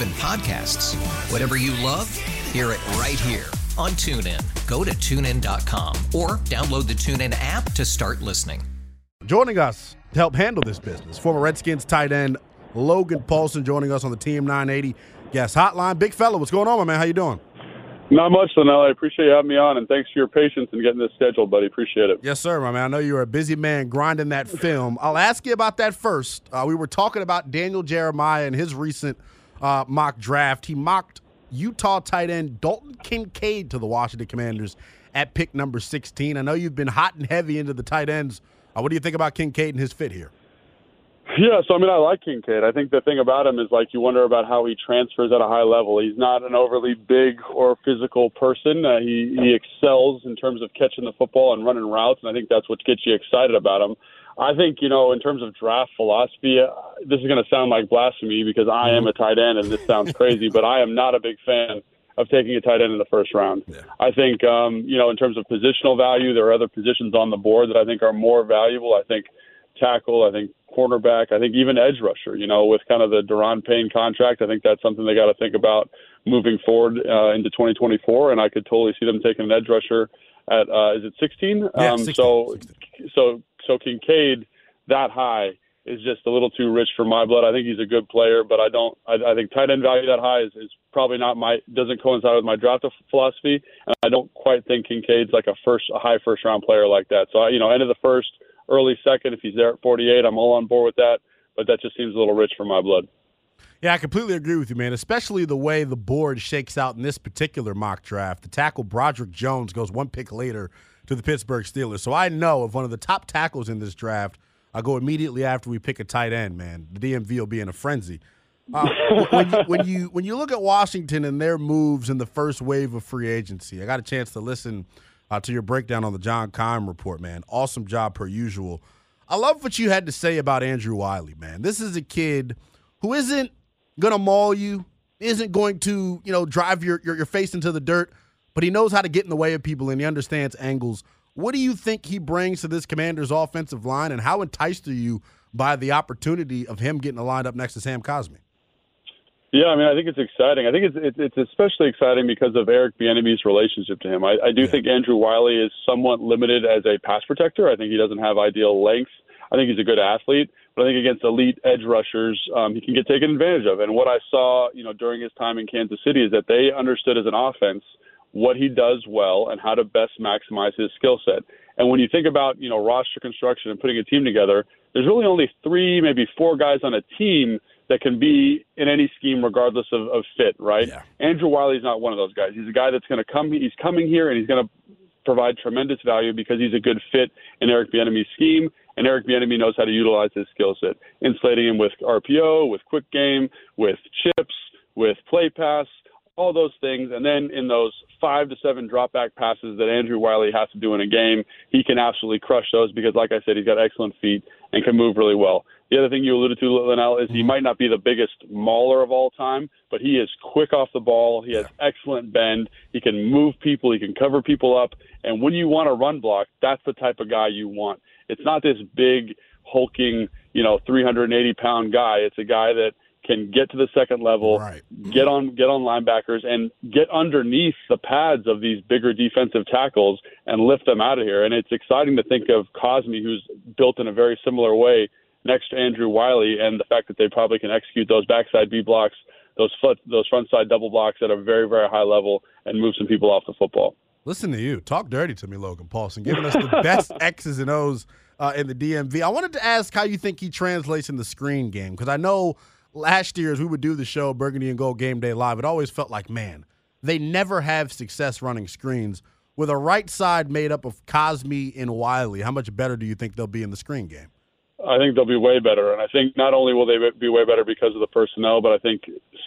even podcasts. Whatever you love, hear it right here on TuneIn. Go to tunein.com or download the TuneIn app to start listening. Joining us to help handle this business, former Redskins tight end Logan Paulsen joining us on the Team 980 guest hotline. Big fella, what's going on, my man? How you doing? Not much, Linnell. I appreciate you having me on, and thanks for your patience in getting this scheduled, buddy. Appreciate it. Yes, sir, my man. I know you're a busy man grinding that film. I'll ask you about that first. Uh, we were talking about Daniel Jeremiah and his recent uh, mock draft. He mocked Utah tight end Dalton Kincaid to the Washington Commanders at pick number 16. I know you've been hot and heavy into the tight ends. Uh, what do you think about Kincaid and his fit here? Yeah, so I mean, I like Kincaid. I think the thing about him is like you wonder about how he transfers at a high level. He's not an overly big or physical person. Uh, he he excels in terms of catching the football and running routes, and I think that's what gets you excited about him. I think you know, in terms of draft philosophy, uh, this is going to sound like blasphemy because I am a tight end, and this sounds crazy, but I am not a big fan of taking a tight end in the first round. Yeah. I think um, you know, in terms of positional value, there are other positions on the board that I think are more valuable. I think tackle. I think cornerback. I think even edge rusher. You know, with kind of the Daron Payne contract, I think that's something they got to think about moving forward uh, into 2024. And I could totally see them taking an edge rusher at uh, is it 16? Yeah, um, 16, so 16. so so Kincaid that high is just a little too rich for my blood. I think he's a good player, but I don't. I, I think tight end value that high is, is probably not my doesn't coincide with my draft philosophy, and I don't quite think Kincaid's like a first a high first round player like that. So I, you know, end of the first early second. If he's there at 48, I'm all on board with that. But that just seems a little rich for my blood. Yeah, I completely agree with you, man. Especially the way the board shakes out in this particular mock draft. The tackle Broderick Jones goes one pick later to the Pittsburgh Steelers. So I know if one of the top tackles in this draft, I go immediately after we pick a tight end. Man, the DMV will be in a frenzy. Uh, when, you, when you when you look at Washington and their moves in the first wave of free agency, I got a chance to listen uh, to your breakdown on the John Keim report, man. Awesome job per usual. I love what you had to say about Andrew Wylie. man. This is a kid who isn't gonna maul you, isn't going to, you know, drive your, your, your face into the dirt, but he knows how to get in the way of people and he understands angles. What do you think he brings to this commander's offensive line, and how enticed are you by the opportunity of him getting lined up next to Sam Cosmi? Yeah, I mean, I think it's exciting. I think it's it's, it's especially exciting because of Eric Bieniemy's relationship to him. I, I do yeah. think Andrew Wylie is somewhat limited as a pass protector. I think he doesn't have ideal length. I think he's a good athlete, but I think against elite edge rushers, um, he can get taken advantage of. And what I saw, you know, during his time in Kansas City is that they understood as an offense what he does well and how to best maximize his skill set. And when you think about, you know, roster construction and putting a team together, there's really only three, maybe four guys on a team that can be in any scheme regardless of, of fit, right? Yeah. Andrew Wylie's not one of those guys. He's a guy that's going to come. He's coming here and he's going to provide tremendous value because he's a good fit in Eric Bieniemy's scheme, and Eric Bieniemy knows how to utilize his skill set, insulating him with RPO, with quick game, with chips, with play pass, all those things. And then in those five to seven drop back passes that Andrew Wylie has to do in a game, he can absolutely crush those because, like I said, he's got excellent feet and can move really well. The other thing you alluded to, Linnell, is he mm-hmm. might not be the biggest mauler of all time, but he is quick off the ball. He has excellent bend. He can move people. He can cover people up. And when you want to run block, that's the type of guy you want. It's not this big, hulking, you know, 380 pound guy. It's a guy that can get to the second level, right. get on get on linebackers, and get underneath the pads of these bigger defensive tackles and lift them out of here. And it's exciting to think of Cosmi, who's built in a very similar way next to Andrew Wylie, and the fact that they probably can execute those backside B blocks those foot, those front side double blocks at a very, very high level and move some people off the football. Listen to you. Talk dirty to me, Logan Paulsen, giving us the best X's and O's uh, in the DMV. I wanted to ask how you think he translates in the screen game because I know last year as we would do the show Burgundy and Gold Game Day Live, it always felt like, man, they never have success running screens. With a right side made up of Cosmi and Wylie, how much better do you think they'll be in the screen game? I think they'll be way better. And I think not only will they be way better because of the personnel, but I think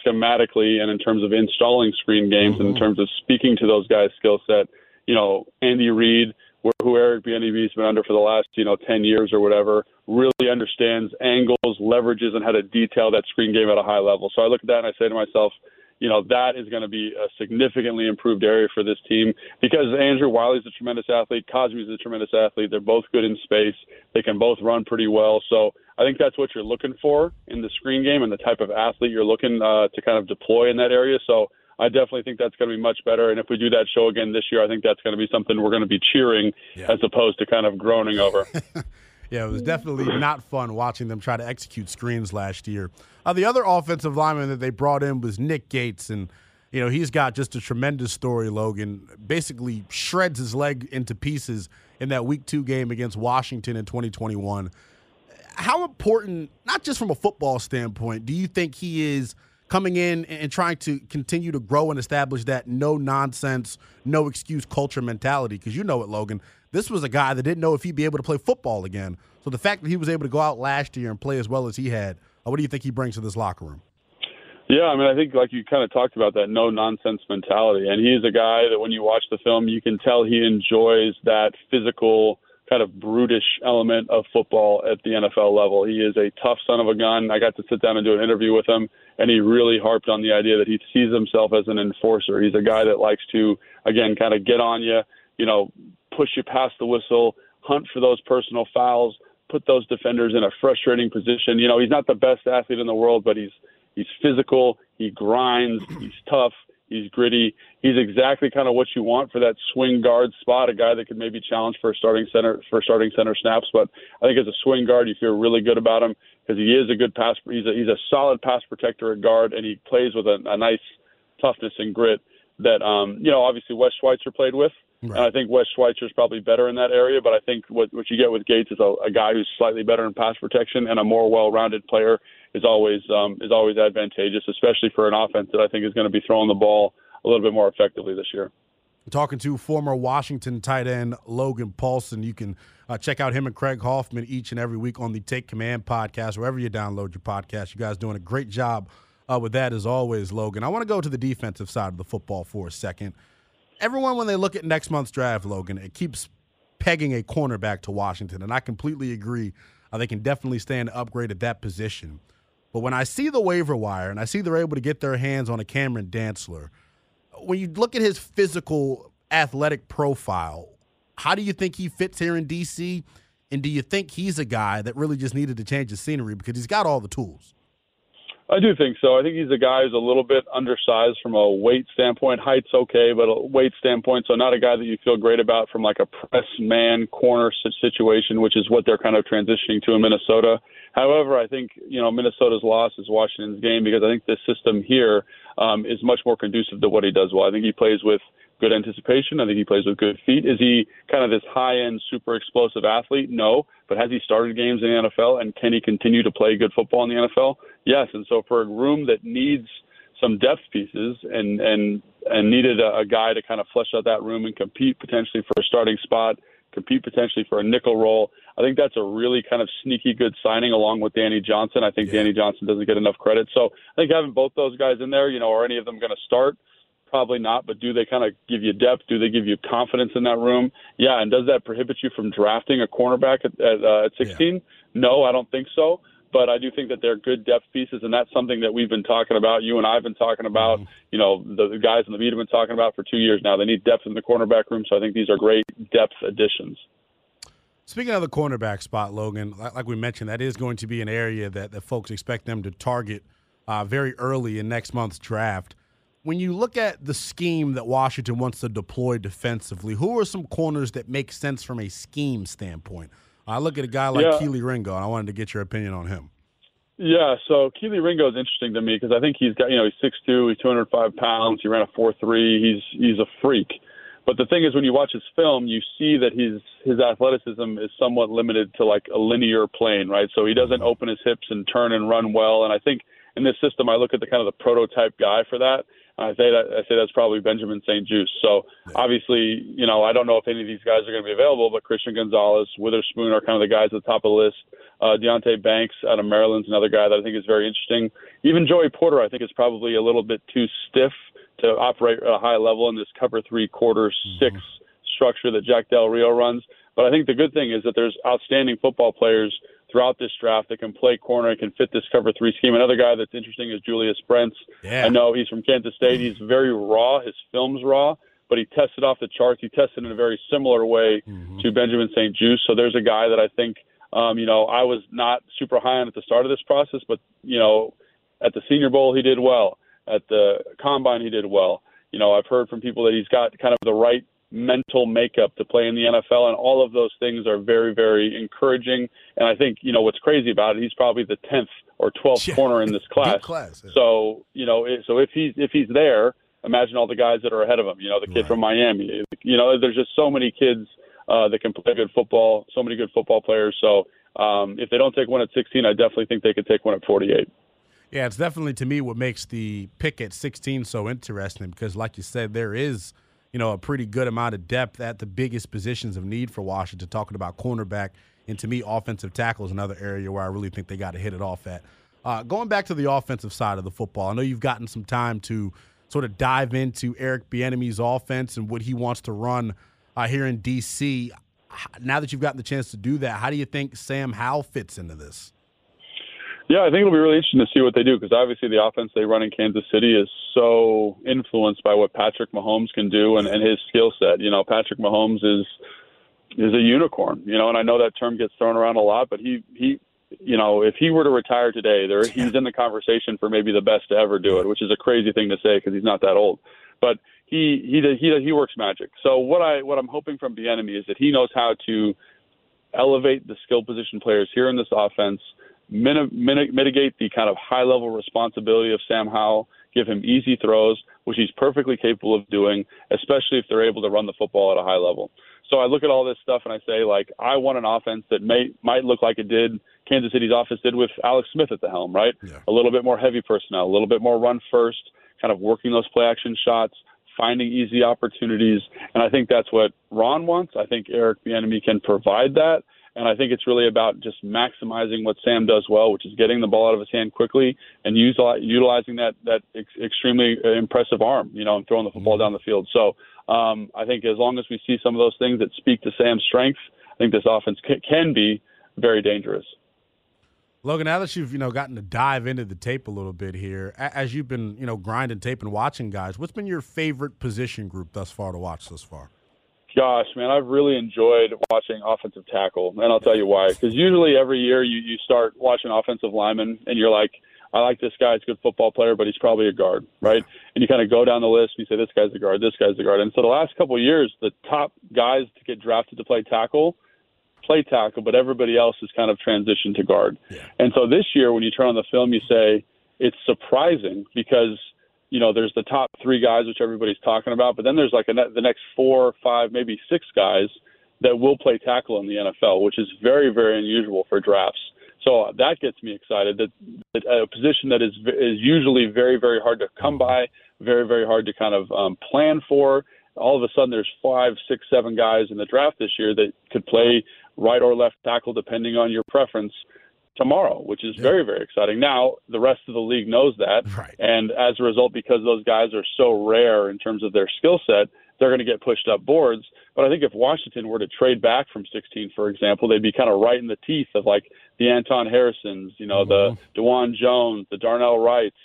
schematically and in terms of installing screen games mm-hmm. and in terms of speaking to those guys' skill set, you know, Andy Reid, who Eric Bieniemy's been under for the last, you know, 10 years or whatever, really understands angles, leverages, and how to detail that screen game at a high level. So I look at that and I say to myself, you know, that is going to be a significantly improved area for this team because Andrew Wylie's a tremendous athlete. Cosmi's a tremendous athlete. They're both good in space. They can both run pretty well. So I think that's what you're looking for in the screen game and the type of athlete you're looking uh, to kind of deploy in that area. So I definitely think that's going to be much better. And if we do that show again this year, I think that's going to be something we're going to be cheering yeah. as opposed to kind of groaning over. Yeah, it was definitely not fun watching them try to execute screens last year. Uh, the other offensive lineman that they brought in was Nick Gates, and you know he's got just a tremendous story. Logan basically shreds his leg into pieces in that Week Two game against Washington in 2021. How important, not just from a football standpoint, do you think he is? Coming in and trying to continue to grow and establish that no nonsense, no excuse culture mentality. Because you know it, Logan. This was a guy that didn't know if he'd be able to play football again. So the fact that he was able to go out last year and play as well as he had, uh, what do you think he brings to this locker room? Yeah, I mean, I think like you kind of talked about that no nonsense mentality, and he's a guy that when you watch the film, you can tell he enjoys that physical kind of brutish element of football at the NFL level. He is a tough son of a gun. I got to sit down and do an interview with him, and he really harped on the idea that he sees himself as an enforcer. He's a guy that likes to, again, kind of get on you, you know, push you past the whistle, hunt for those personal fouls, put those defenders in a frustrating position. You know, he's not the best athlete in the world, but he's he's physical, he grinds, he's tough, he's gritty. He's exactly kind of what you want for that swing guard spot, a guy that could maybe challenge for starting center for starting center snaps. But I think as a swing guard, you feel really good about him because he is a good pass. He's a, he's a solid pass protector at guard, and he plays with a, a nice toughness and grit that um, you know obviously Wes Schweitzer played with. Right. And I think Wes Schweitzer is probably better in that area, but I think what what you get with Gates is a, a guy who's slightly better in pass protection and a more well-rounded player is always um, is always advantageous, especially for an offense that I think is going to be throwing the ball a little bit more effectively this year. Talking to former Washington tight end Logan Paulsen. You can uh, check out him and Craig Hoffman each and every week on the Take Command podcast, wherever you download your podcast. You guys doing a great job uh, with that as always, Logan. I want to go to the defensive side of the football for a second everyone, when they look at next month's draft, Logan, it keeps pegging a cornerback to Washington, and I completely agree. Uh, they can definitely stand to upgrade at that position. But when I see the waiver wire and I see they're able to get their hands on a Cameron Dantzler, when you look at his physical, athletic profile, how do you think he fits here in DC? And do you think he's a guy that really just needed to change the scenery because he's got all the tools? I do think so. I think he's a guy who's a little bit undersized from a weight standpoint. Height's okay, but a weight standpoint, so not a guy that you feel great about from like a press man corner situation, which is what they're kind of transitioning to in Minnesota. However, I think you know Minnesota's loss is Washington's game because I think the system here um, is much more conducive to what he does well. I think he plays with good anticipation. I think he plays with good feet. Is he kind of this high end, super explosive athlete? No. But has he started games in the NFL and can he continue to play good football in the NFL? Yes. And so for a room that needs some depth pieces and and and needed a, a guy to kind of flesh out that room and compete potentially for a starting spot, compete potentially for a nickel role. I think that's a really kind of sneaky good signing along with Danny Johnson. I think yeah. Danny Johnson doesn't get enough credit. So I think having both those guys in there, you know, are any of them going to start? Probably not, but do they kind of give you depth? Do they give you confidence in that room? Yeah, and does that prohibit you from drafting a cornerback at at, uh, at 16? Yeah. No, I don't think so. But I do think that they're good depth pieces, and that's something that we've been talking about. You and I have been talking about. Mm-hmm. You know, the, the guys in the media have been talking about for two years now. They need depth in the cornerback room, so I think these are great depth additions. Speaking of the cornerback spot, Logan, like we mentioned, that is going to be an area that, that folks expect them to target uh, very early in next month's draft when you look at the scheme that Washington wants to deploy defensively, who are some corners that make sense from a scheme standpoint? I look at a guy like yeah. Kelee Ringo, and I wanted to get your opinion on him. Yeah, so Kelee Ringo is interesting to me because I think he's got you know he's six two, he's two hundred five pounds, he ran a four three, he's he's a freak. But the thing is, when you watch his film, you see that his his athleticism is somewhat limited to like a linear plane, right? So he doesn't mm-hmm. open his hips and turn and run well. And I think in this system, I look at the kind of the prototype guy for that. I say that I say that's probably Benjamin St-Juste. So obviously, you know, I don't know if any of these guys are going to be available, but Christian Gonzalez, Witherspoon are kind of the guys at the top of the list. Uh, Deonte Banks out of Maryland's another guy that I think is very interesting. Even Joey Porter, I think, is probably a little bit too stiff to operate at a high level in this cover three quarter 6 structure that Jack Del Rio runs. But I think the good thing is that there's outstanding football players throughout this draft that can play corner and can fit this cover three scheme. Another guy that's interesting is Julius Brents. Yeah. I know he's from Kansas State. He's very raw. His film's raw, but he tested off the charts. He tested in a very similar way to Benjamin St-Juste. So there's a guy that I think, um, you know, I was not super high on at the start of this process, but, you know, at the Senior Bowl, he did well. At the Combine, he did well. You know, I've heard from people that he's got kind of the right mental makeup to play in the NFL, and all of those things are very, very encouraging. And I think you know what's crazy about it. He's probably the tenth or twelfth Yeah. corner in this class. Class, yeah. So you know, so if he's if he's there, imagine all the guys that are ahead of him. You know, the kid Right. from Miami. You know, there's just so many kids uh, that can play good football. So many good football players. So um, if they don't take one at 16, I definitely think they could take one at 48. Yeah, it's definitely to me what makes the pick at 16 so interesting because, like you said, there is you know a pretty good amount of depth at the biggest positions of need for Washington. Talking about cornerback, and to me, offensive tackle is another area where I really think they got to hit it off at. Uh, going back to the offensive side of the football, I know you've gotten some time to sort of dive into Eric Bieniemy's offense and what he wants to run uh, here in DC. Now that you've gotten the chance to do that, how do you think Sam Howell fits into this? Yeah, I think it'll be really interesting to see what they do because obviously the offense they run in Kansas City is so influenced by what Patrick Mahomes can do and, and his skill set. You know, Patrick Mahomes is is a unicorn. You know, and I know that term gets thrown around a lot, but he he you know, if he were to retire today, there he's in the conversation for maybe the best to ever do it, which is a crazy thing to say because he's not that old. But he he he he works magic. So what I what I'm hoping from Bieniemy is that he knows how to elevate the skill position players here in this offense, min- min- mitigate the kind of high level responsibility of Sam Howell, give him easy throws, which he's perfectly capable of doing, especially if they're able to run the football at a high level. So I look at all this stuff and I say, like, I want an offense that may might look like it did Kansas City's offense did with Alex Smith at the helm, right? Yeah. A little bit more heavy personnel, a little bit more run first, kind of working those play action shots, finding easy opportunities, and I think that's what Ron wants. I think Eric Bieniemy can provide that, and I think it's really about just maximizing what Sam does well, which is getting the ball out of his hand quickly and use, utilizing that that ex- extremely uh, impressive arm, you know, and throwing the football down the field. So um, I think as long as we see some of those things that speak to Sam's strength, I think this offense ca- can be very dangerous. Logan, now that you've you know gotten to dive into the tape a little bit here, a- as you've been you know grinding tape and watching guys, what's been your favorite position group thus far to watch thus far? Gosh, man, I've really enjoyed watching offensive tackle, and I'll tell you why. Because usually every year you you start watching offensive linemen, and you're like, I like this guy; he's a good football player, but he's probably a guard, right? And you kind of go down the list, and you say, this guy's a guard, this guy's a guard. And so the last couple of years, the top guys to get drafted to play tackle play tackle, but everybody else has kind of transitioned to guard. And so this year, when you turn on the film, you say it's surprising because you know there's the top three guys which everybody's talking about, but then there's like ne- the next four, five, maybe six guys that will play tackle in the NFL, which is very, very unusual for drafts. So that gets me excited. That, that a position that is is usually very, very hard to come by, very, very hard to kind of um, plan for. All of a sudden, there's five, six, seven guys in the draft this year that could play right or left tackle depending on your preference tomorrow, which is very, very exciting. Now, the rest of the league knows that. Right. And as a result, because those guys are so rare in terms of their skill set, they're going to get pushed up boards. But I think if Washington were to trade back from 16, for example, they'd be kind of right in the teeth of like the Anton Harrisons, you know, the Dawand Jones, the Darnell Wrights,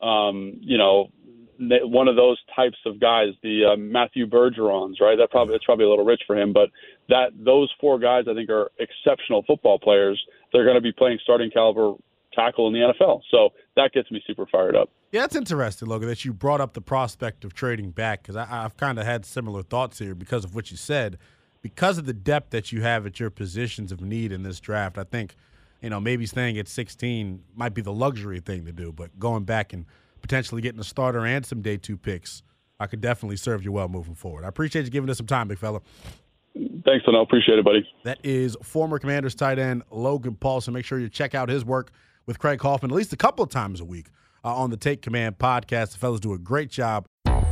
um, you know, one of those types of guys, the uh, Matthew Bergerons, right? That probably it's probably a little rich for him, but that those four guys I think are exceptional football players. They're going to be playing starting caliber tackle in the NFL, so that gets me super fired up. Yeah, it's interesting, Logan, that you brought up the prospect of trading back because I've kind of had similar thoughts here because of what you said. Because of the depth that you have at your positions of need in this draft, I think you know, maybe staying at 16 might be the luxury thing to do, but going back and potentially getting a starter and some day two picks, I could definitely serve you well moving forward. I appreciate you giving us some time, big fella. Thanks, I Appreciate it, buddy. That is former Commanders tight end Logan Paulsen. Make sure you check out his work with Craig Hoffman at least a couple of times a week uh, on the Take Command podcast. The fellas do a great job.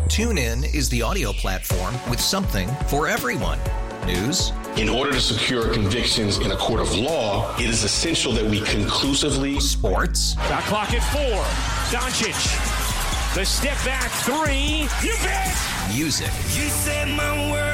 TuneIn is the audio platform with something for everyone. News. In order to secure convictions in a court of law, it is essential that we conclusively. Sports. Got clock at four. Doncic. The step back three. You bet. Music. You set my world